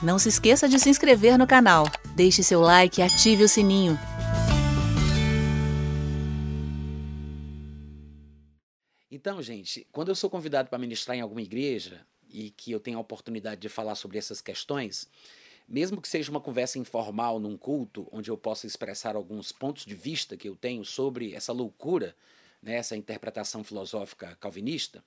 Não se esqueça de se inscrever no canal, deixe seu like e ative o sininho. Então, gente, quando eu sou convidado para ministrar em alguma igreja e que eu tenho a oportunidade de falar sobre essas questões, mesmo que seja uma conversa informal num culto, onde eu possa expressar alguns pontos de vista que eu tenho sobre essa loucura, né, essa interpretação filosófica calvinista,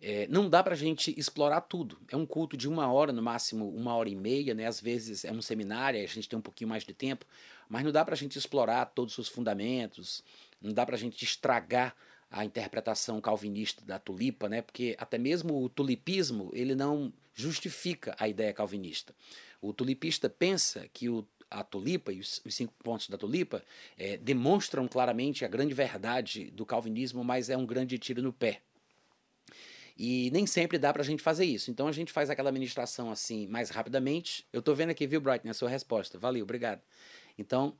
é, não dá para a gente explorar tudo. É um culto de uma hora, no máximo uma hora e meia, né? às vezes é um seminário, a gente tem um pouquinho mais de tempo, mas não dá para a gente explorar todos os fundamentos, não dá para a gente estragar a interpretação calvinista da tulipa, né? porque até mesmo o tulipismo ele não justifica a ideia calvinista. O tulipista pensa que o, a tulipa e os, cinco pontos da tulipa é, demonstram claramente a grande verdade do calvinismo, mas é um grande tiro no pé. E nem sempre dá para a gente fazer isso. Então a gente faz aquela administração assim mais rapidamente. Eu estou vendo aqui, viu, Brighton, a sua resposta. Valeu, obrigado. Então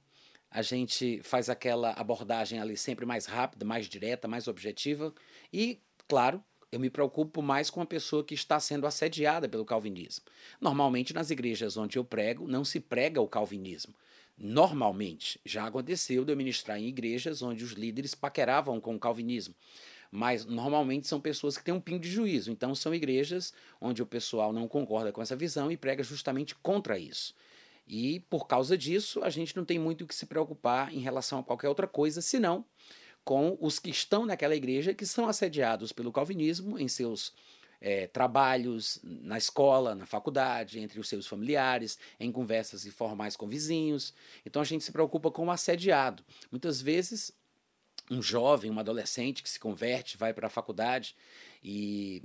a gente faz aquela abordagem ali sempre mais rápida, mais direta, mais objetiva. E, claro, eu me preocupo mais com a pessoa que está sendo assediada pelo calvinismo. Normalmente nas igrejas onde eu prego, não se prega o calvinismo. Normalmente, já aconteceu de eu ministrar em igrejas onde os líderes paqueravam com o calvinismo mas normalmente são pessoas que têm um pingo de juízo. Então são igrejas onde o pessoal não concorda com essa visão e prega justamente contra isso. E por causa disso, a gente não tem muito o que se preocupar em relação a qualquer outra coisa, senão com os que estão naquela igreja que são assediados pelo calvinismo em seus é, trabalhos, na escola, na faculdade, entre os seus familiares, em conversas informais com vizinhos. Então a gente se preocupa com o assediado. Muitas vezes um jovem, um adolescente que se converte, vai para a faculdade e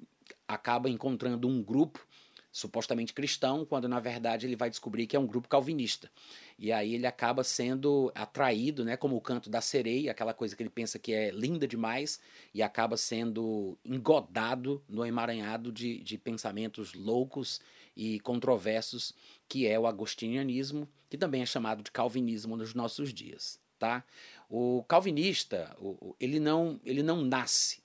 acaba encontrando um grupo supostamente cristão, quando na verdade ele vai descobrir que é um grupo calvinista. E aí ele acaba sendo atraído, né, como o canto da sereia, aquela coisa que ele pensa que é linda demais, e acaba sendo engodado no emaranhado de, de pensamentos loucos e controversos, que é o agostinianismo, que também é chamado de calvinismo nos nossos dias. Tá? O calvinista, ele não, ele não nasce,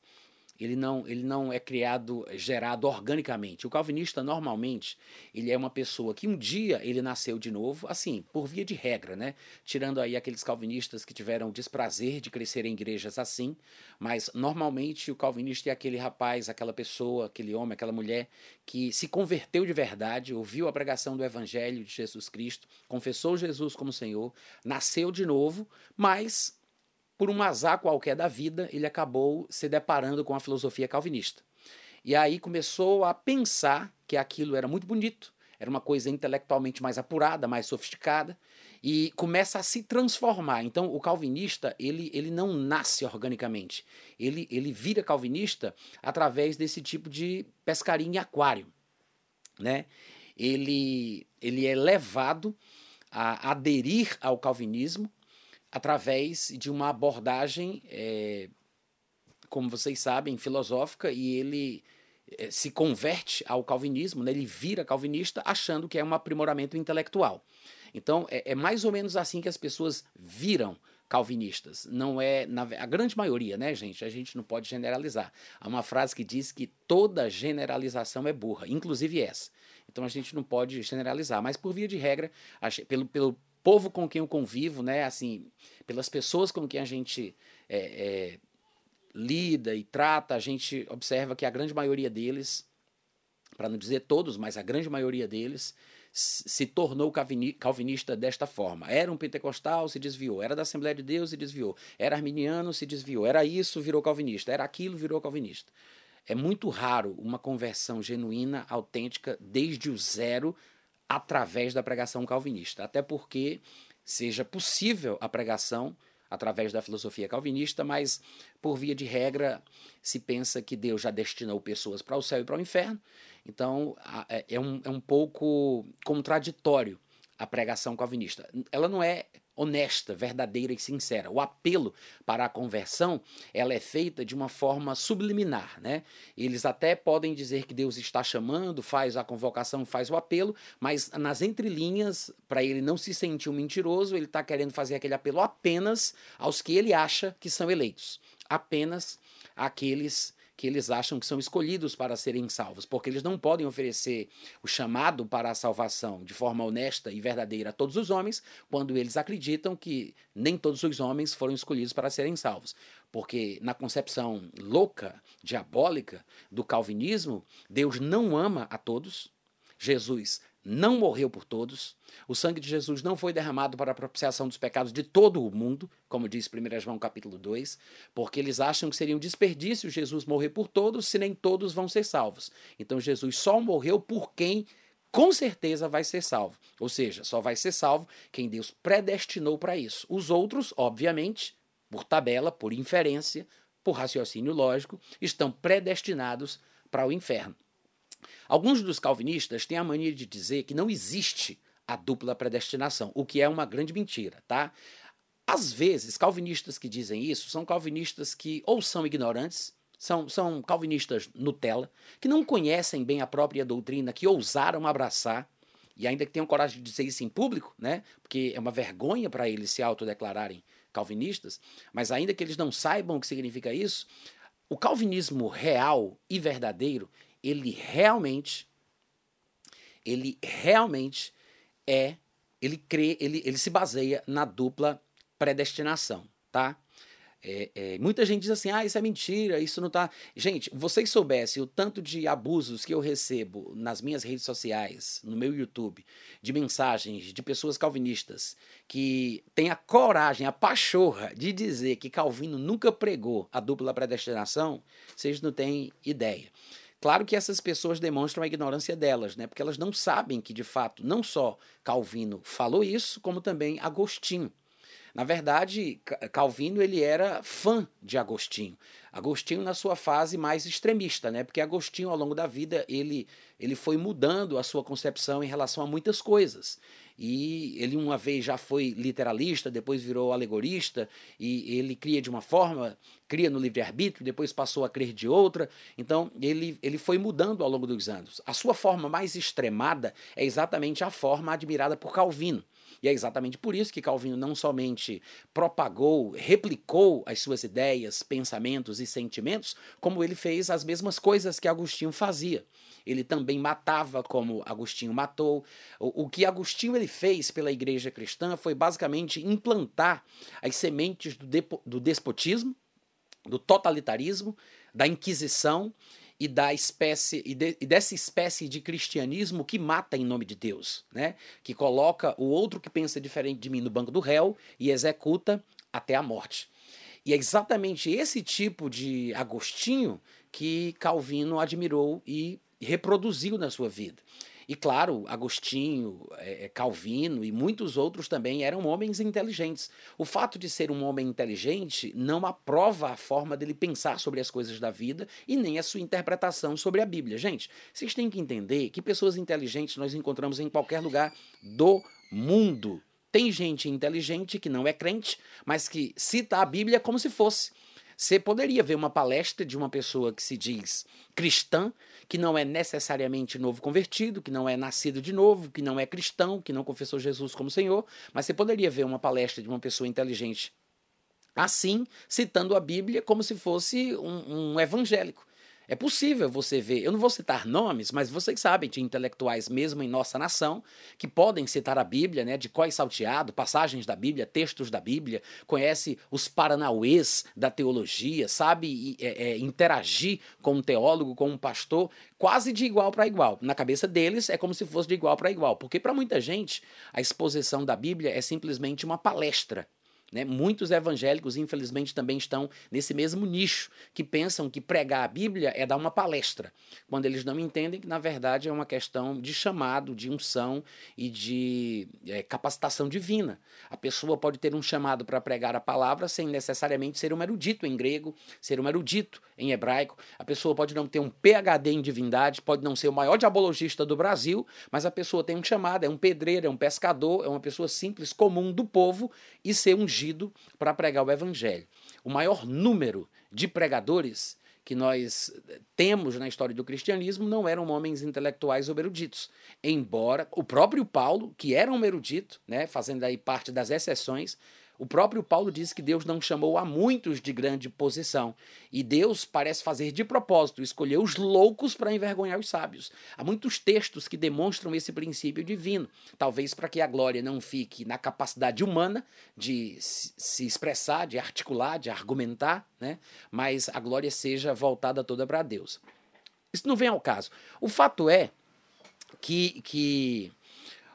ele não, ele não é criado, gerado organicamente. O calvinista, normalmente, ele é uma pessoa que um dia ele nasceu de novo, assim, por via de regra, né? Tirando aí aqueles calvinistas que tiveram o desprazer de crescer em igrejas assim, mas normalmente o calvinista é aquele rapaz, aquela pessoa, aquele homem, aquela mulher que se converteu de verdade, ouviu a pregação do evangelho de Jesus Cristo, confessou Jesus como Senhor, nasceu de novo, mas por um azar qualquer da vida, ele acabou se deparando com a filosofia calvinista. E aí começou a pensar que aquilo era muito bonito, era uma coisa intelectualmente mais apurada, mais sofisticada, e começa a se transformar. Então, o calvinista, ele, ele não nasce organicamente. Ele, ele vira calvinista através desse tipo de pescaria em aquário. Né? Ele, ele é levado a aderir ao calvinismo através de uma abordagem, é, como vocês sabem, filosófica, e ele é, se converte ao calvinismo, né? ele vira calvinista achando que é um aprimoramento intelectual. Então, é, é mais ou menos assim que as pessoas viram calvinistas. Não é na, a grande maioria, né, gente? A gente não pode generalizar. Há uma frase que diz que toda generalização é burra, inclusive essa. Então a gente não pode generalizar, mas por via de regra, pelo, pelo povo com quem eu convivo, né, assim, pelas pessoas com quem a gente é, é, lida e trata, a gente observa que a grande maioria deles, para não dizer todos, mas a grande maioria deles, se tornou calvinista desta forma. Era um pentecostal, se desviou. Era da Assembleia de Deus, se desviou. Era arminiano, se desviou. Era isso, virou calvinista. Era aquilo, virou calvinista. É muito raro uma conversão genuína, autêntica, desde o zero, através da pregação calvinista. Até porque seja possível a pregação através da filosofia calvinista, mas por via de regra se pensa que Deus já destinou pessoas para o céu e para o inferno. Então é, é um, é um pouco contraditório a pregação calvinista. Ela não é honesta, verdadeira e sincera. O apelo para a conversão, ela é feita de uma forma subliminar, né? Eles até podem dizer que Deus está chamando, faz a convocação, faz o apelo, mas nas entrelinhas, para ele não se sentir um mentiroso, ele está querendo fazer aquele apelo apenas aos que ele acha que são eleitos, apenas aqueles que eles acham que são escolhidos para serem salvos, porque eles não podem oferecer o chamado para a salvação de forma honesta e verdadeira a todos os homens, quando eles acreditam que nem todos os homens foram escolhidos para serem salvos. Porque na concepção louca, diabólica do calvinismo, Deus não ama a todos. Jesus não morreu por todos. O sangue de Jesus não foi derramado para a propiciação dos pecados de todo o mundo, como diz 1 João capítulo 2, porque eles acham que seria um desperdício Jesus morrer por todos, se nem todos vão ser salvos. Então Jesus só morreu por quem com certeza vai ser salvo. Ou seja, só vai ser salvo quem Deus predestinou para isso. Os outros, obviamente, por tabela, por inferência, por raciocínio lógico, estão predestinados para o inferno. Alguns dos calvinistas têm a mania de dizer que não existe a dupla predestinação, o que é uma grande mentira, tá? Às vezes, calvinistas que dizem isso são calvinistas que ou são ignorantes, são, são calvinistas Nutella, que não conhecem bem a própria doutrina, que ousaram abraçar, e ainda que tenham coragem de dizer isso em público, né? Porque é uma vergonha para eles se autodeclararem calvinistas, mas ainda que eles não saibam o que significa isso, o calvinismo real e verdadeiro, ele realmente ele realmente é ele crê ele, ele se baseia na dupla predestinação tá é, é, muita gente diz assim, ah, isso é mentira, isso não tá. Gente, vocês soubessem o tanto de abusos que eu recebo nas minhas redes sociais, no meu YouTube, de mensagens de pessoas calvinistas que têm a coragem, a pachorra de dizer que Calvino nunca pregou a dupla predestinação, vocês não têm ideia. Claro que essas pessoas demonstram a ignorância delas, né? Porque elas não sabem que, de fato, não só Calvino falou isso, como também Agostinho. Na verdade, Calvino ele era fã de Agostinho. Agostinho na sua fase mais extremista, né? Porque Agostinho ao longo da vida ele ele foi mudando a sua concepção em relação a muitas coisas. E ele uma vez já foi literalista, depois virou alegorista, e ele cria de uma forma, cria no livre-arbítrio, depois passou a crer de outra. Então, ele, ele foi mudando ao longo dos anos. A sua forma mais extremada é exatamente a forma admirada por Calvino. E é exatamente por isso que Calvino não somente propagou, replicou as suas ideias, pensamentos e sentimentos, como ele fez as mesmas coisas que Agostinho fazia. Ele também matava como Agostinho matou. O, o que Agostinho ele fez pela igreja cristã foi basicamente implantar as sementes do, do despotismo, do totalitarismo, da inquisição e da espécie e, de, e, dessa espécie de cristianismo que mata em nome de Deus, né? Que coloca o outro que pensa diferente de mim no banco do réu e executa até a morte. E é exatamente esse tipo de Agostinho que Calvino admirou e reproduziu na sua vida. E claro, Agostinho, é, é, Calvino e muitos outros também eram homens inteligentes. O fato de ser um homem inteligente não aprova a forma dele pensar sobre as coisas da vida e nem a sua interpretação sobre a Bíblia. Gente, vocês têm que entender que pessoas inteligentes nós encontramos em qualquer lugar do mundo. Tem gente inteligente que não é crente, mas que cita a Bíblia como se fosse. Você poderia ver uma palestra de uma pessoa que se diz cristã, que não é necessariamente novo convertido, que não é nascido de novo, que não é cristão, que não confessou Jesus como Senhor, mas você poderia ver uma palestra de uma pessoa inteligente assim, citando a Bíblia como se fosse um, um evangélico. É possível você ver, eu não vou citar nomes, mas vocês sabem de intelectuais mesmo em nossa nação que podem citar a Bíblia, né, de quais salteado, passagens da Bíblia, textos da Bíblia, conhece os paranauês da teologia, sabe é, é, interagir com um teólogo, com um pastor, quase de igual para igual. Na cabeça deles é como se fosse de igual para igual, porque para muita gente a exposição da Bíblia é simplesmente uma palestra. Né? Muitos evangélicos, infelizmente, também estão nesse mesmo nicho, que pensam que pregar a Bíblia é dar uma palestra, quando eles não entendem que, na verdade, é uma questão de chamado, de unção e de é, capacitação divina. A pessoa pode ter um chamado para pregar a palavra sem necessariamente ser um erudito em grego, ser um erudito em hebraico. A pessoa pode não ter um PhD em divindade, pode não ser o maior diabologista do Brasil, mas a pessoa tem um chamado, é um pedreiro, é um pescador, é uma pessoa simples, comum do povo e ser ungido ungido para pregar o evangelho. O maior número de pregadores que nós temos na história do cristianismo não eram homens intelectuais ou eruditos. Embora o próprio Paulo, que era um erudito, né, fazendo aí parte das exceções, O próprio Paulo diz que Deus não chamou a muitos de grande posição. E Deus parece fazer de propósito, escolher os loucos para envergonhar os sábios. Há muitos textos que demonstram esse princípio divino. Talvez para que a glória não fique na capacidade humana de se expressar, de articular, de argumentar, né? mas a glória seja voltada toda para Deus. Isso não vem ao caso. O fato é que, que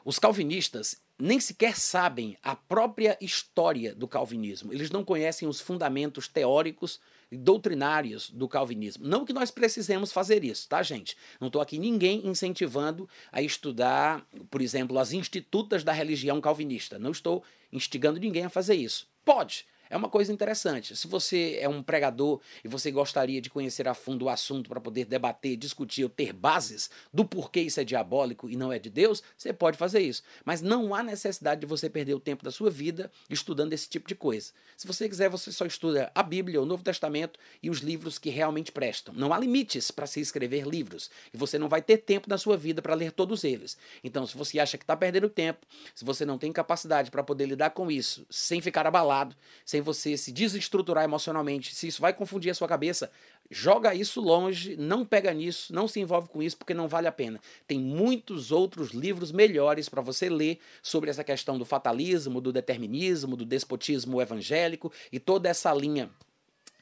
os calvinistas nem sequer sabem a própria história do calvinismo. Eles não conhecem os fundamentos teóricos e doutrinários do calvinismo. Não que nós precisemos fazer isso, tá, gente? Não estou aqui ninguém incentivando a estudar, por exemplo, as institutas da religião calvinista. Não estou instigando ninguém a fazer isso. Pode, é uma coisa interessante. Se você é um pregador e você gostaria de conhecer a fundo o assunto para poder debater, discutir ou ter bases do porquê isso é diabólico e não é de Deus, você pode fazer isso. Mas não há necessidade de você perder o tempo da sua vida estudando esse tipo de coisa. Se você quiser, você só estuda a Bíblia, o Novo Testamento e os livros que realmente prestam. Não há limites para se escrever livros e você não vai ter tempo na sua vida para ler todos eles. Então, se você acha que está perdendo tempo, se você não tem capacidade para poder lidar com isso sem ficar abalado, sem sem você se desestruturar emocionalmente, se isso vai confundir a sua cabeça, joga isso longe, não pega nisso, não se envolve com isso, porque não vale a pena. Tem muitos outros livros melhores para você ler sobre essa questão do fatalismo, do determinismo, do despotismo evangélico e toda essa linha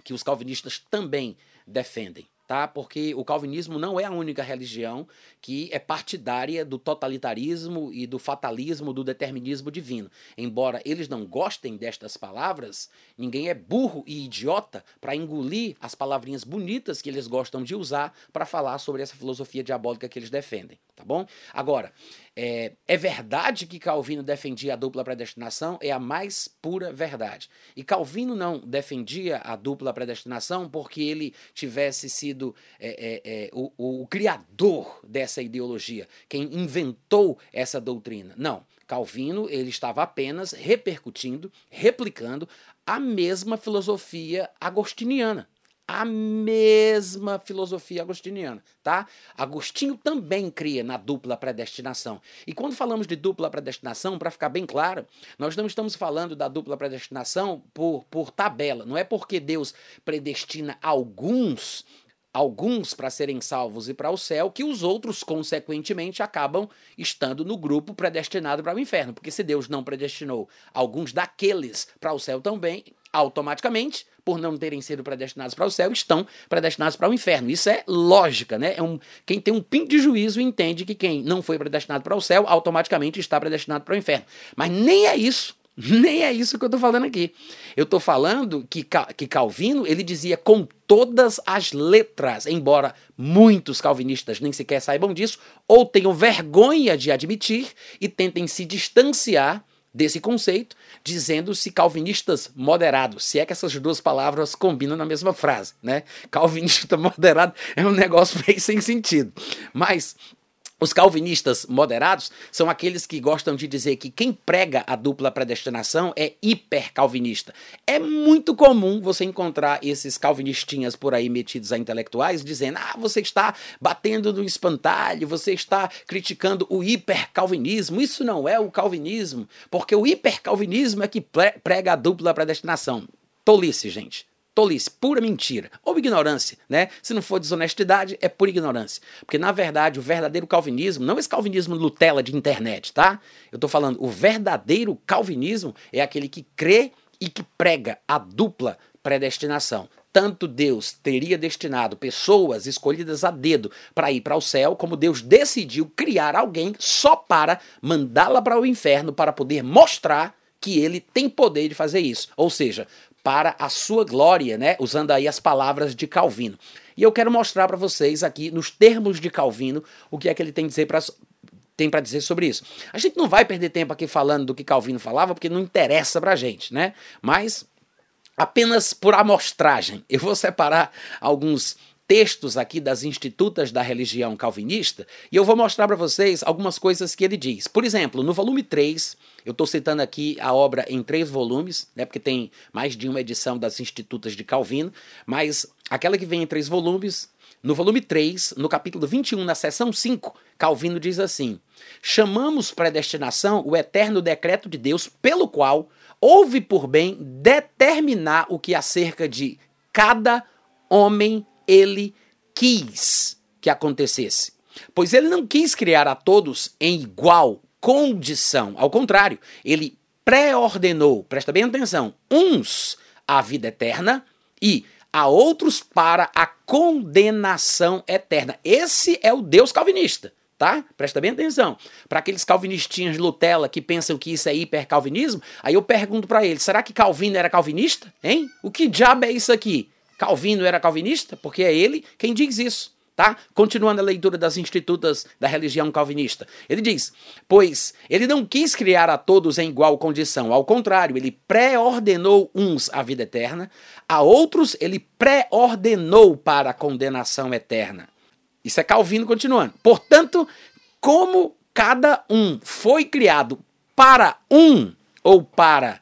que os calvinistas também defendem tá? Porque o calvinismo não é a única religião que é partidária do totalitarismo e do fatalismo, do determinismo divino. Embora eles não gostem destas palavras, ninguém é burro e idiota para engolir as palavrinhas bonitas que eles gostam de usar para falar sobre essa filosofia diabólica que eles defendem, tá bom? Agora, é, é, verdade que Calvino defendia a dupla predestinação? É a mais pura verdade. E Calvino não defendia a dupla predestinação porque ele tivesse sido é, é, é o, o, criador dessa ideologia, quem inventou essa doutrina. Não. Calvino ele estava apenas repercutindo, replicando a mesma filosofia agostiniana a mesma filosofia agostiniana, tá? Agostinho também cria na dupla predestinação. E quando falamos de dupla predestinação, para ficar bem claro, nós não estamos falando da dupla predestinação por, por tabela. Não é porque Deus predestina alguns alguns para serem salvos e para o céu, que os outros, consequentemente, acabam estando no grupo predestinado para o inferno. Porque se Deus não predestinou alguns daqueles para o céu também, automaticamente, por não terem sido predestinados para o céu, estão predestinados para o inferno. Isso é lógica, né? É um, quem tem um pingo de juízo entende que quem não foi predestinado para o céu, automaticamente está predestinado para o inferno. Mas nem é isso. Nem é isso que eu estou falando aqui. Eu estou falando que, que Calvino ele dizia com todas as letras, embora muitos calvinistas nem sequer saibam disso, ou tenham vergonha de admitir e tentem se distanciar desse conceito, dizendo-se calvinistas moderados, se é que essas duas palavras combinam na mesma frase, né? Calvinista moderado é um negócio meio sem sentido. Mas os calvinistas moderados são aqueles que gostam de dizer que quem prega a dupla predestinação é hipercalvinista. É muito comum você encontrar esses calvinistinhas por aí metidos a intelectuais dizendo: ah, você está batendo no espantalho, você está criticando o hipercalvinismo. Isso não é o calvinismo, porque o hipercalvinismo é que prega a dupla predestinação. Tolice, gente tolice, pura mentira ou ignorância, né? Se não for desonestidade, é pura ignorância. Porque na verdade, o verdadeiro calvinismo, não esse calvinismo Nutella de internet, tá? Eu tô falando, o verdadeiro calvinismo é aquele que crê e que prega a dupla predestinação. Tanto Deus teria destinado pessoas escolhidas a dedo para ir para o céu, como Deus decidiu criar alguém só para mandá-la para o inferno para poder mostrar que ele tem poder de fazer isso. Ou seja, para a sua glória, né? Usando aí as palavras de Calvino. E eu quero mostrar para vocês aqui, nos termos de Calvino, o que é que ele tem a dizer para tem para dizer sobre isso. A gente não vai perder tempo aqui falando do que Calvino falava, porque não interessa para a gente, né? Mas apenas por amostragem, eu vou separar alguns textos aqui das institutas da religião calvinista e eu vou mostrar para vocês algumas coisas que ele diz. Por exemplo, no volume 3, eu estou citando aqui a obra em três volumes, né, porque tem mais de uma edição das institutas de Calvino, mas aquela que vem em três volumes no volume 3, no capítulo 21, na seção 5, Calvino diz assim: Chamamos predestinação o eterno decreto de Deus, pelo qual houve por bem determinar o que acerca de cada homem ele quis que acontecesse. Pois ele não quis criar a todos em igual condição. Ao contrário, ele pré-ordenou, presta bem atenção, uns a vida eterna e a outros para a condenação eterna. Esse é o Deus calvinista, tá? Presta bem atenção. Para aqueles calvinistinhos de Lutela que pensam que isso é hipercalvinismo, aí eu pergunto para eles: será que Calvino era calvinista? Hein? O que diabo é isso aqui? Calvino era calvinista? Porque é ele quem diz isso. Tá? Continuando a leitura das institutas da religião calvinista. Ele diz: Pois ele não quis criar a todos em igual condição, ao contrário, ele pré-ordenou uns à vida eterna, a outros ele pré-ordenou para a condenação eterna. Isso é Calvino continuando. Portanto, como cada um foi criado para um ou para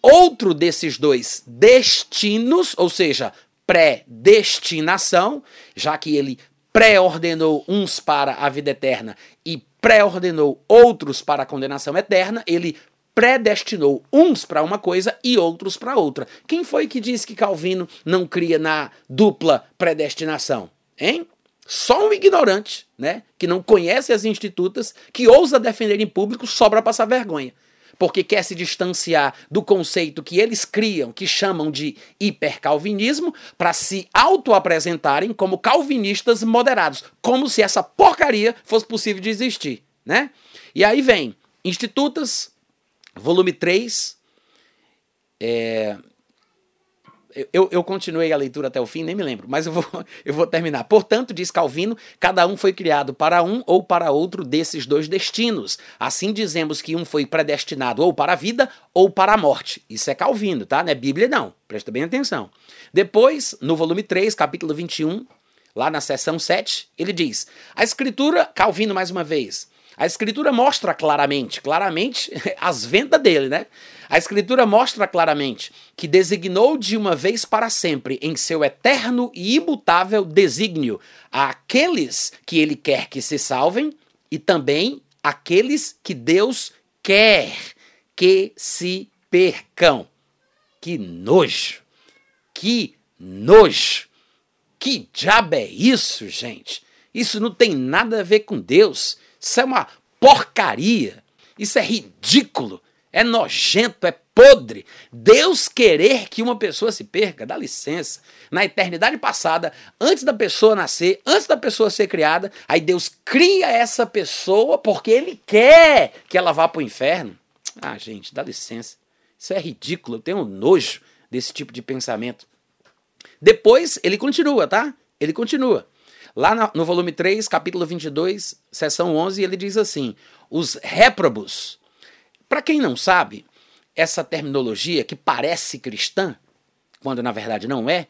outro desses dois destinos, ou seja, predestinação, já que ele pré-ordenou uns para a vida eterna e pré-ordenou outros para a condenação eterna, ele predestinou uns para uma coisa e outros para outra. Quem foi que disse que Calvino não cria na dupla predestinação? Hein? Só um ignorante, né, que não conhece as institutas, que ousa defender em público só para passar vergonha porque quer se distanciar do conceito que eles criam, que chamam de hipercalvinismo, para se auto-apresentarem como calvinistas moderados, como se essa porcaria fosse possível de existir, né? E aí vem Institutas, volume 3, é, eu, eu continuei a leitura até o fim, nem me lembro, mas eu vou, eu vou terminar. Portanto, diz Calvino, cada um foi criado para um ou para outro desses dois destinos. Assim dizemos que um foi predestinado ou para a vida ou para a morte. Isso é Calvino, tá? Não é Bíblia, não. Presta bem atenção. Depois, no volume 3, capítulo 21, lá na seção 7, ele diz: A Escritura, Calvino mais uma vez, a Escritura mostra claramente, claramente, as vendas dele, né? A Escritura mostra claramente que designou de uma vez para sempre, em seu eterno e imutável desígnio, aqueles que ele quer que se salvem e também aqueles que Deus quer que se percam. Que nojo! Que nojo! Que diabo é isso, gente? Isso não tem nada a ver com Deus. Isso é uma porcaria. Isso é ridículo. É nojento, é podre. Deus querer que uma pessoa se perca, dá licença. Na eternidade passada, antes da pessoa nascer, antes da pessoa ser criada, aí Deus cria essa pessoa porque Ele quer que ela vá para o inferno. Ah, gente, dá licença. Isso é ridículo. Eu tenho nojo desse tipo de pensamento. Depois, ele continua, tá? Ele continua. Lá no volume 3, capítulo 22, seção 11, ele diz assim: os réprobos. Para quem não sabe, essa terminologia que parece cristã, quando na verdade não é,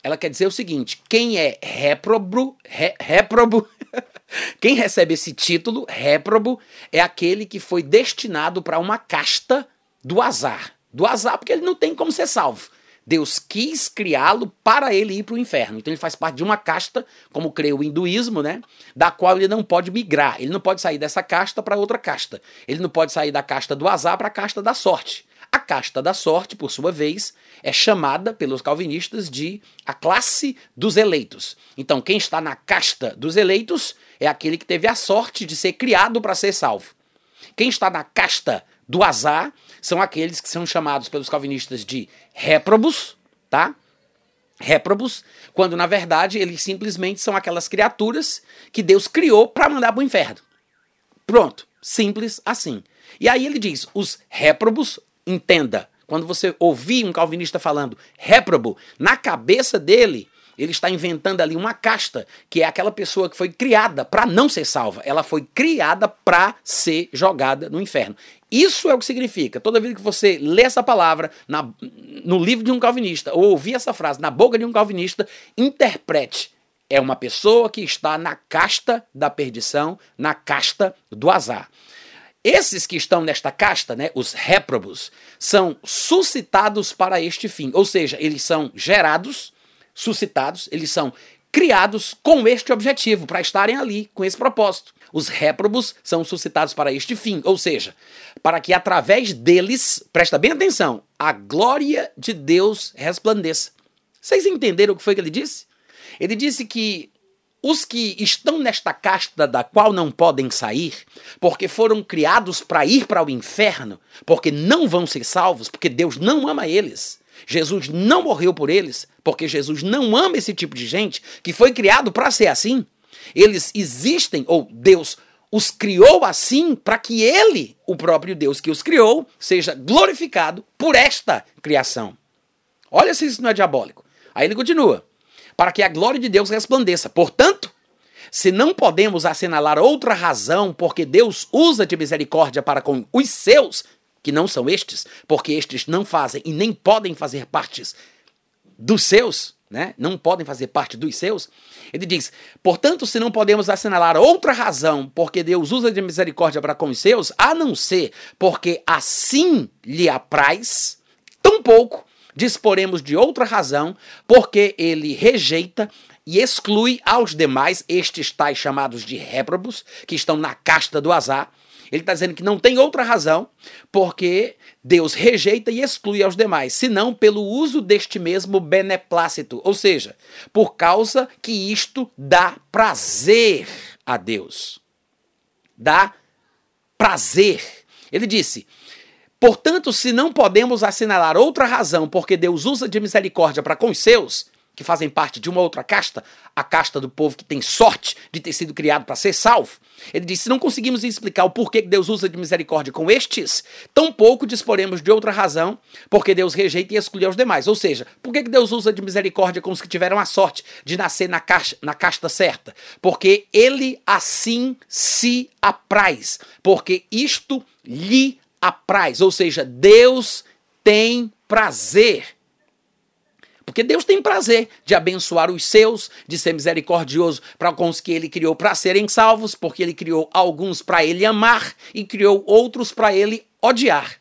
ela quer dizer o seguinte: quem é réprobo, ré, réprobo, quem recebe esse título, réprobo, é aquele que foi destinado para uma casta do azar. Do azar, porque ele não tem como ser salvo. Deus quis criá-lo para ele ir para o inferno. Então ele faz parte de uma casta, como crê o hinduísmo, né? Da qual ele não pode migrar. Ele não pode sair dessa casta para outra casta. Ele não pode sair da casta do azar para a casta da sorte. A casta da sorte, por sua vez, é chamada pelos calvinistas de a classe dos eleitos. Então, quem está na casta dos eleitos é aquele que teve a sorte de ser criado para ser salvo. Quem está na casta do azar são aqueles que são chamados pelos calvinistas de réprobos, tá? Réprobos, quando na verdade eles simplesmente são aquelas criaturas que Deus criou para mandar para o inferno. Pronto, simples assim. E aí ele diz: os réprobos, entenda, quando você ouvir um calvinista falando réprobo, na cabeça dele ele está inventando ali uma casta, que é aquela pessoa que foi criada para não ser salva. Ela foi criada para ser jogada no inferno. Isso é o que significa. Toda vez que você lê essa palavra na, no livro de um calvinista, ou ouvir essa frase na boca de um calvinista, interprete. É uma pessoa que está na casta da perdição, na casta do azar. Esses que estão nesta casta, né, os réprobos, são suscitados para este fim. Ou seja, eles são gerados suscitados, eles são criados com este objetivo, para estarem ali, com esse propósito. Os réprobos são suscitados para este fim, ou seja, para que através deles, presta bem atenção, a glória de Deus resplandeça. Vocês entenderam o que foi que ele disse? Ele disse que os que estão nesta casta da qual não podem sair, porque foram criados para ir para o inferno, porque não vão ser salvos, porque Deus não ama eles. Jesus não morreu por eles, porque Jesus não ama esse tipo de gente que foi criado para ser assim. Eles existem, ou Deus os criou assim para que ele, o próprio Deus que os criou, seja glorificado por esta criação. Olha se isso não é diabólico. Aí ele continua: para que a glória de Deus resplandeça. Portanto, se não podemos assinalar outra razão porque Deus usa de misericórdia para com os seus, que não são estes, porque estes não fazem e nem podem fazer partes dos seus, né? Não podem fazer parte dos seus. Ele diz: portanto, se não podemos assinalar outra razão porque Deus usa de misericórdia para com os seus, a não ser porque assim lhe apraz, tampouco disporemos de outra razão porque ele rejeita e exclui aos demais, estes tais chamados de réprobos, que estão na casta do azar, ele está dizendo que não tem outra razão, porque Deus rejeita e exclui aos demais, senão pelo uso deste mesmo beneplácito, ou seja, por causa que isto dá prazer a Deus. Dá prazer. Ele disse: Portanto, se não podemos assinalar outra razão porque Deus usa de misericórdia para com os seus, que fazem parte de uma outra casta, a casta do povo que tem sorte de ter sido criado para ser salvo. Ele disse: se não conseguimos explicar o porquê que Deus usa de misericórdia com estes, tampouco disporemos de outra razão, porque Deus rejeita e exclui os demais. Ou seja, por que Deus usa de misericórdia com os que tiveram a sorte de nascer na, caixa, na casta certa? Porque ele assim se apraz, porque isto lhe apraz. Ou seja, Deus tem prazer porque Deus tem prazer de abençoar os seus, de ser misericordioso para com os que ele criou para serem salvos, porque ele criou alguns para ele amar e criou outros para ele odiar.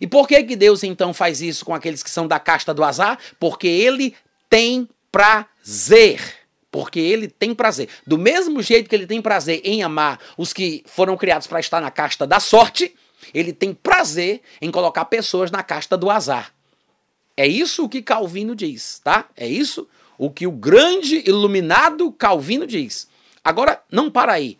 E por que que Deus então faz isso com aqueles que são da casta do azar? Porque ele tem prazer. Porque ele tem prazer. Do mesmo jeito que ele tem prazer em amar os que foram criados para estar na casta da sorte, ele tem prazer em colocar pessoas na casta do azar. É isso o que Calvino diz, tá? É isso o que o grande iluminado Calvino diz. Agora, não para aí.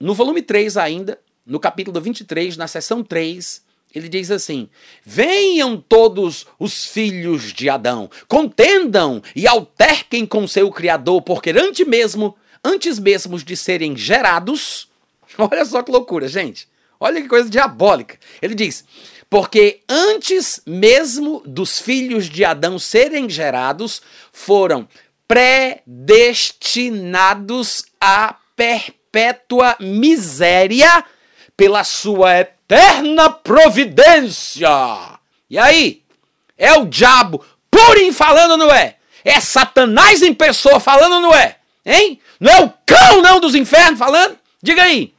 No volume 3 ainda, no capítulo 23, na seção 3, ele diz assim: Venham todos os filhos de Adão, contendam e alterquem com seu Criador, porque antes mesmo, antes mesmo de serem gerados, olha só que loucura, gente. Olha que coisa diabólica. Ele diz: porque antes mesmo dos filhos de Adão serem gerados, foram predestinados à perpétua miséria pela sua eterna providência. E aí? É o diabo purim falando, não é? É Satanás em pessoa falando, não é? Hein? Não é o cão, não, dos infernos falando? Diga aí.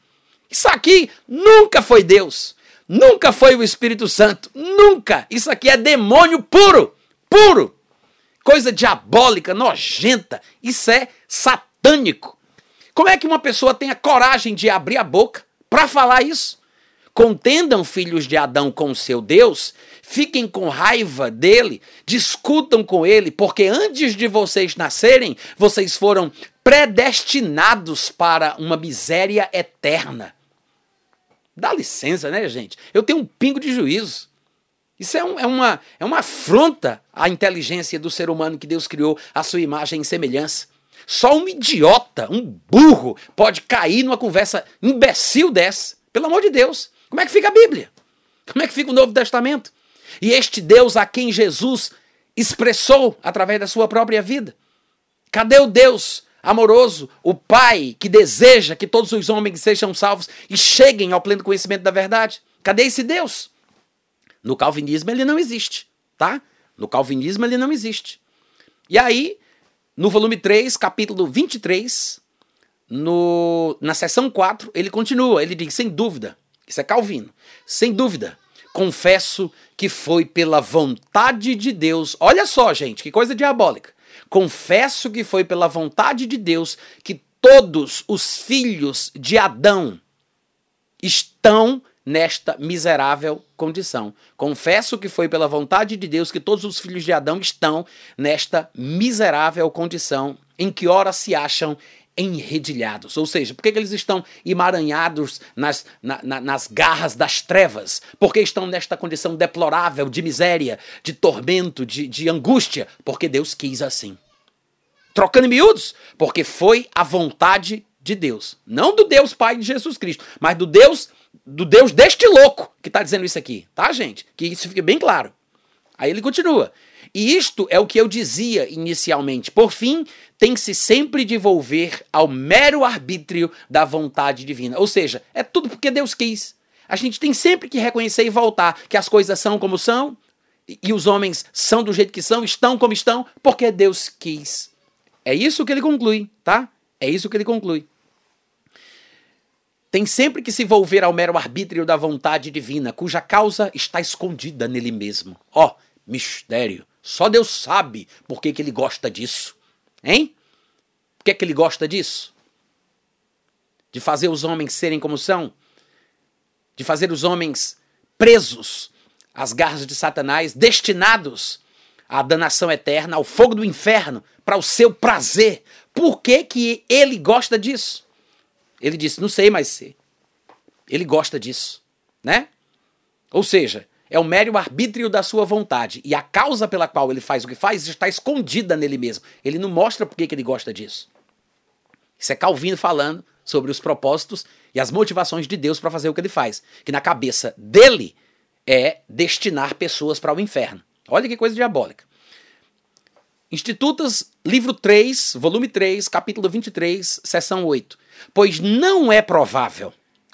Isso aqui nunca foi Deus. Nunca foi o Espírito Santo. Nunca. Isso aqui é demônio puro. Puro. Coisa diabólica, nojenta. Isso é satânico. Como é que uma pessoa tem a coragem de abrir a boca para falar isso? Contendam, filhos de Adão, com o seu Deus, fiquem com raiva dele, discutam com ele, porque antes de vocês nascerem, vocês foram predestinados para uma miséria eterna. Dá licença, né, gente? Eu tenho um pingo de juízo. Isso é, um, é, uma, é uma afronta à inteligência do ser humano que Deus criou à sua imagem e semelhança. Só um idiota, um burro, pode cair numa conversa imbecil dessa. Pelo amor de Deus. Como é que fica a Bíblia? Como é que fica o Novo Testamento? E este Deus a quem Jesus expressou através da sua própria vida? Cadê o Deus amoroso, o Pai que deseja que todos os homens sejam salvos e cheguem ao pleno conhecimento da verdade. Cadê esse Deus? No calvinismo ele não existe, tá? No calvinismo ele não existe. E aí, no volume 3, capítulo 23, no, na seção 4, ele continua, ele diz, sem dúvida, isso é Calvino, sem dúvida, confesso que foi pela vontade de Deus, olha só gente, que coisa diabólica, confesso que foi pela vontade de Deus que todos os filhos de Adão estão nesta miserável condição. Confesso que foi pela vontade de Deus que todos os filhos de Adão estão nesta miserável condição em que ora se acham enredilhados. Ou seja, por que, que eles estão emaranhados nas, na, na, nas garras das trevas? Porque estão nesta condição deplorável de miséria, de tormento, de, de angústia? Porque Deus quis assim. Trocando em miúdos? Porque foi a vontade de Deus. Não do Deus Pai de Jesus Cristo, mas do Deus do Deus deste louco que está dizendo isso aqui, tá, gente? Que isso fique bem claro. Aí ele continua. E isto é o que eu dizia inicialmente. Por fim, tem-se sempre de volver ao mero arbítrio da vontade divina. Ou seja, é tudo porque Deus quis. A gente tem sempre que reconhecer e voltar que as coisas são como são e os homens são do jeito que são, estão como estão, porque Deus quis. É isso que ele conclui, tá? É isso que ele conclui. Tem sempre que se volver ao mero arbítrio da vontade divina, cuja causa está escondida nele mesmo. Ó, oh, mistério. Só Deus sabe por que, que ele gosta disso. Hein? Por que, que ele gosta disso? De fazer os homens serem como são? De fazer os homens presos às garras de Satanás, destinados à danação eterna, ao fogo do inferno, para o seu prazer. Por que, que ele gosta disso? Ele disse: Não sei mais ser. Ele gosta disso, né? Ou seja, é o mero arbítrio da sua vontade. E a causa pela qual ele faz o que faz está escondida nele mesmo. Ele não mostra por que ele gosta disso. Isso é Calvino falando sobre os propósitos e as motivações de Deus para fazer o que ele faz. Que na cabeça dele é destinar pessoas para o inferno. Olha que coisa diabólica. Institutas, livro 3, volume 3, capítulo 23, seção 8. Pois não é provável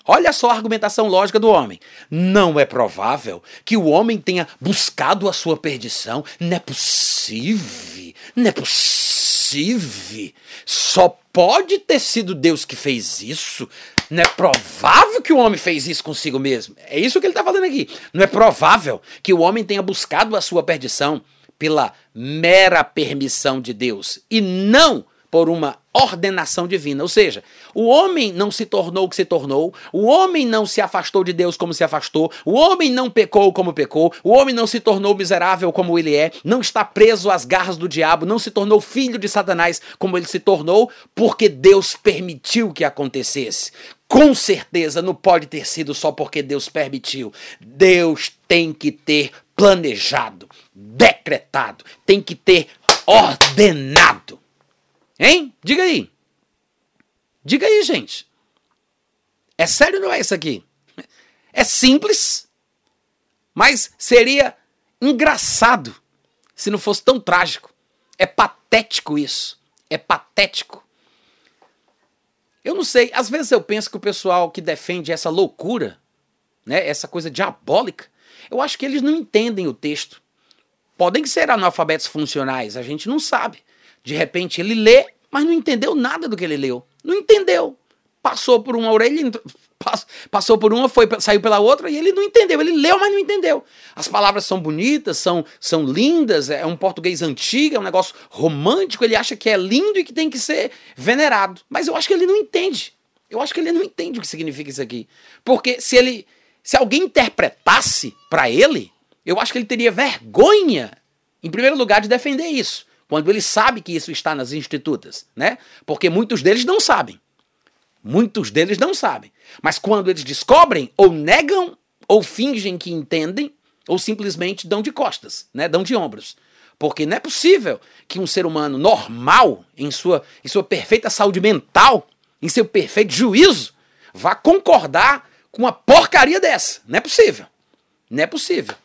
Olha só a argumentação lógica do homem. Não é provável que o homem tenha buscado a sua perdição. Não é possível. Não é possível. Só pode ter sido Deus que fez isso. Não é provável que o homem fez isso consigo mesmo. É isso que ele está falando aqui. Não é provável que o homem tenha buscado a sua perdição pela mera permissão de Deus e não por uma ordenação divina. Ou seja, o homem não se tornou o que se tornou, o homem não se afastou de Deus como se afastou, o homem não pecou como pecou, o homem não se tornou miserável como ele é, não está preso às garras do diabo, não se tornou filho de Satanás como ele se tornou, porque Deus permitiu que acontecesse. Com certeza não pode ter sido só porque Deus permitiu. Deus tem que ter planejado, decretado, tem que ter ordenado. Hein? Diga aí. Diga aí, gente. É sério não é isso aqui? É simples, mas seria engraçado se não fosse tão trágico. É patético isso. É patético. Eu não sei, às vezes eu penso que o pessoal que defende essa loucura, né, essa coisa diabólica, eu acho que eles não entendem o texto. Podem ser analfabetos funcionais, a gente não sabe. De repente ele lê, mas não entendeu nada do que ele leu. Não entendeu. Passou por uma orelha, passou por uma, foi, saiu pela outra e ele não entendeu. Ele leu, mas não entendeu. As palavras são bonitas, são, são lindas, é um português antigo, é um negócio romântico. Ele acha que é lindo e que tem que ser venerado. Mas eu acho que ele não entende. Eu acho que ele não entende o que significa isso aqui. Porque se ele, se alguém interpretasse para ele, eu acho que ele teria vergonha, em primeiro lugar, de defender isso quando ele sabe que isso está nas institutas, né? Porque muitos deles não sabem. Muitos deles não sabem. Mas quando eles descobrem, ou negam, ou fingem que entendem, ou simplesmente dão de costas, né? Dão de ombros. Porque não é possível que um ser humano normal, em sua, em sua perfeita saúde mental, em seu perfeito juízo, vá concordar com uma porcaria dessa. Não é possível. Não é possível.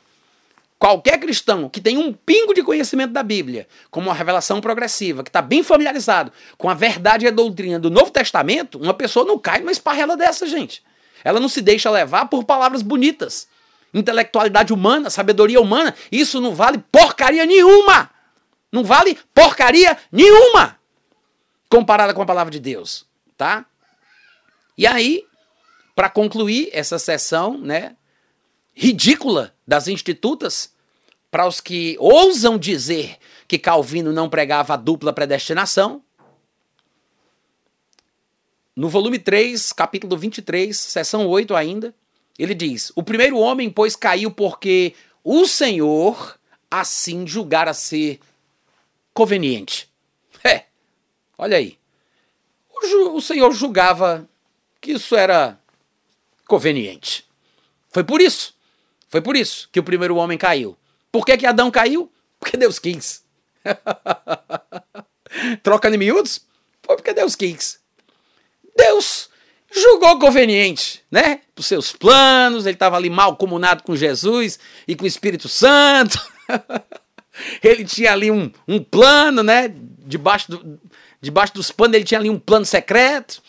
Qualquer cristão que tem um pingo de conhecimento da Bíblia, como uma revelação progressiva, que está bem familiarizado com a verdade e a doutrina do Novo Testamento, uma pessoa não cai numa esparrela dessa, gente. Ela não se deixa levar por palavras bonitas. Intelectualidade humana, sabedoria humana, isso não vale porcaria nenhuma. Não vale porcaria nenhuma comparada com a palavra de Deus, tá? E aí, para concluir essa sessão, né, ridícula das institutas, para os que ousam dizer que Calvino não pregava a dupla predestinação, no volume 3, capítulo 23, seção 8 ainda, ele diz: O primeiro homem, pois, caiu porque o Senhor assim julgara ser conveniente. É, olha aí. O, o Senhor julgava que isso era conveniente. Foi por isso. Foi por isso que o primeiro homem caiu. Por que, que Adão caiu? Porque Deus quis. Troca de miúdos? Foi porque Deus quis. Deus julgou conveniente, né? Para os seus planos, ele estava ali mal comunado com Jesus e com o Espírito Santo. ele tinha ali um, um plano, né? Debaixo, do, debaixo dos panos ele tinha ali um plano secreto.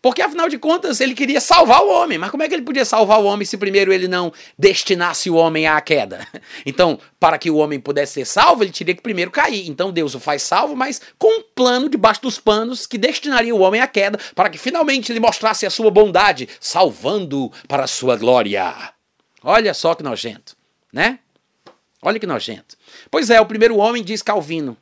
Porque afinal de contas ele queria salvar o homem. Mas como é que ele podia salvar o homem se primeiro ele não destinasse o homem à queda? Então, para que o homem pudesse ser salvo, ele teria que primeiro cair. Então Deus o faz salvo, mas com um plano debaixo dos panos que destinaria o homem à queda, para que finalmente ele mostrasse a sua bondade, salvando para a sua glória. Olha só que nojento, né? Olha que nojento. Pois é, o primeiro homem, diz Calvino,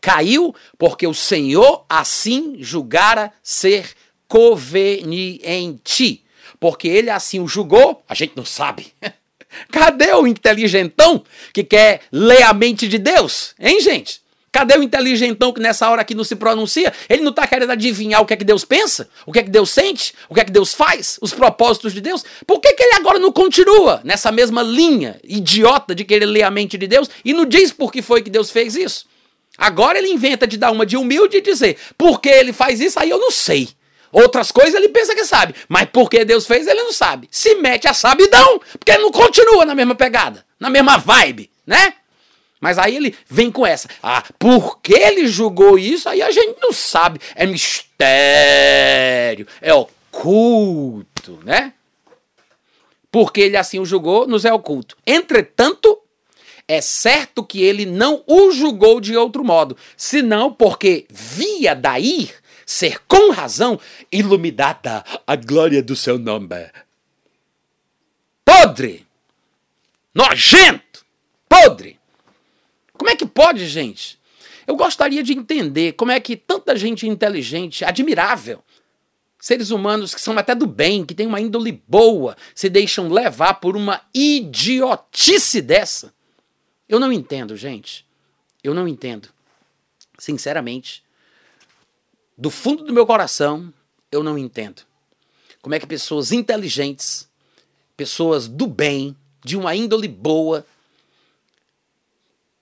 caiu porque o Senhor assim julgara ser conveniente. Porque ele assim o julgou, a gente não sabe. Cadê o inteligentão que quer ler a mente de Deus? Hein, gente? Cadê o inteligentão que nessa hora aqui não se pronuncia? Ele não está querendo adivinhar o que é que Deus pensa? O que é que Deus sente? O que é que Deus faz? Os propósitos de Deus? Por que, que ele agora não continua nessa mesma linha idiota de querer ler a mente de Deus e não diz por que foi que Deus fez isso? Agora ele inventa de dar uma de humilde e dizer, por que ele faz isso? Aí eu não sei. Outras coisas ele pensa que sabe, mas porque Deus fez, ele não sabe. Se mete a sabidão, porque ele não continua na mesma pegada, na mesma vibe, né? Mas aí ele vem com essa. Ah, porque ele julgou isso, aí a gente não sabe. É mistério, é oculto, né? Porque ele assim o julgou, nos é oculto. Entretanto, é certo que ele não o julgou de outro modo, senão porque via daí ser com razão iluminada a glória do seu nome. Podre! Nojento! Podre! Como é que pode, gente? Eu gostaria de entender como é que tanta gente inteligente, admirável, seres humanos que são até do bem, que têm uma índole boa, se deixam levar por uma idiotice dessa. Eu não entendo, gente. Eu não entendo. Sinceramente do fundo do meu coração, eu não entendo. Como é que pessoas inteligentes, pessoas do bem, de uma índole boa,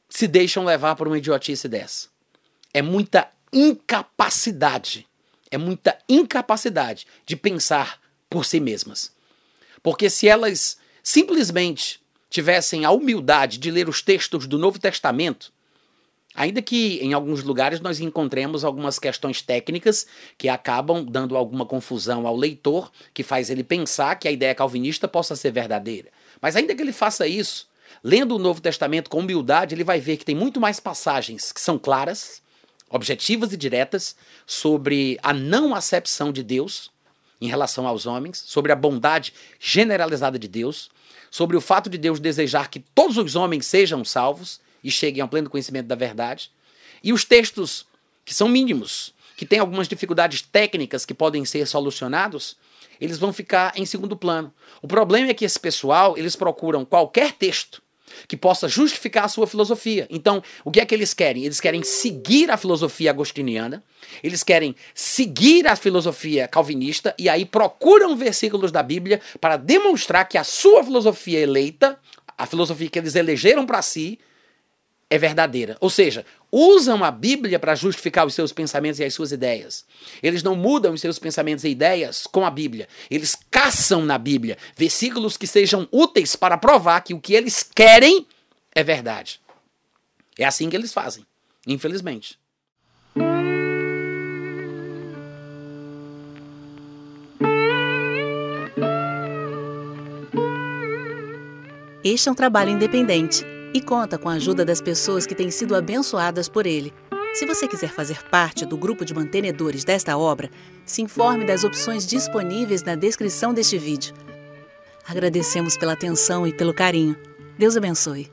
se deixam levar por uma idiotice dessa? É muita incapacidade, é muita incapacidade de pensar por si mesmas. Porque se elas simplesmente tivessem a humildade de ler os textos do Novo Testamento, Ainda que em alguns lugares nós encontremos algumas questões técnicas que acabam dando alguma confusão ao leitor, que faz ele pensar que a ideia calvinista possa ser verdadeira. Mas ainda que ele faça isso, lendo o Novo Testamento com humildade, ele vai ver que tem muito mais passagens que são claras, objetivas e diretas sobre a não acepção de Deus em relação aos homens, sobre a bondade generalizada de Deus, sobre o fato de Deus desejar que todos os homens sejam salvos e cheguem ao pleno conhecimento da verdade. E os textos que são mínimos, que têm algumas dificuldades técnicas que podem ser solucionados, eles vão ficar em segundo plano. O problema é que esse pessoal, eles procuram qualquer texto que possa justificar a sua filosofia. Então, o que é que eles querem? Eles querem seguir a filosofia agostiniana, eles querem seguir a filosofia calvinista e aí procuram versículos da Bíblia para demonstrar que a sua filosofia eleita, a filosofia que eles elegeram para si, é verdadeira. Ou seja, usam a Bíblia para justificar os seus pensamentos e as suas ideias. Eles não mudam os seus pensamentos e ideias com a Bíblia. Eles caçam na Bíblia versículos que sejam úteis para provar que o que eles querem é verdade. É assim que eles fazem, infelizmente. Este é um trabalho independente e conta com a ajuda das pessoas que têm sido abençoadas por ele. Se você quiser fazer parte do grupo de mantenedores desta obra, se informe das opções disponíveis na descrição deste vídeo. Agradecemos pela atenção e pelo carinho. Deus abençoe.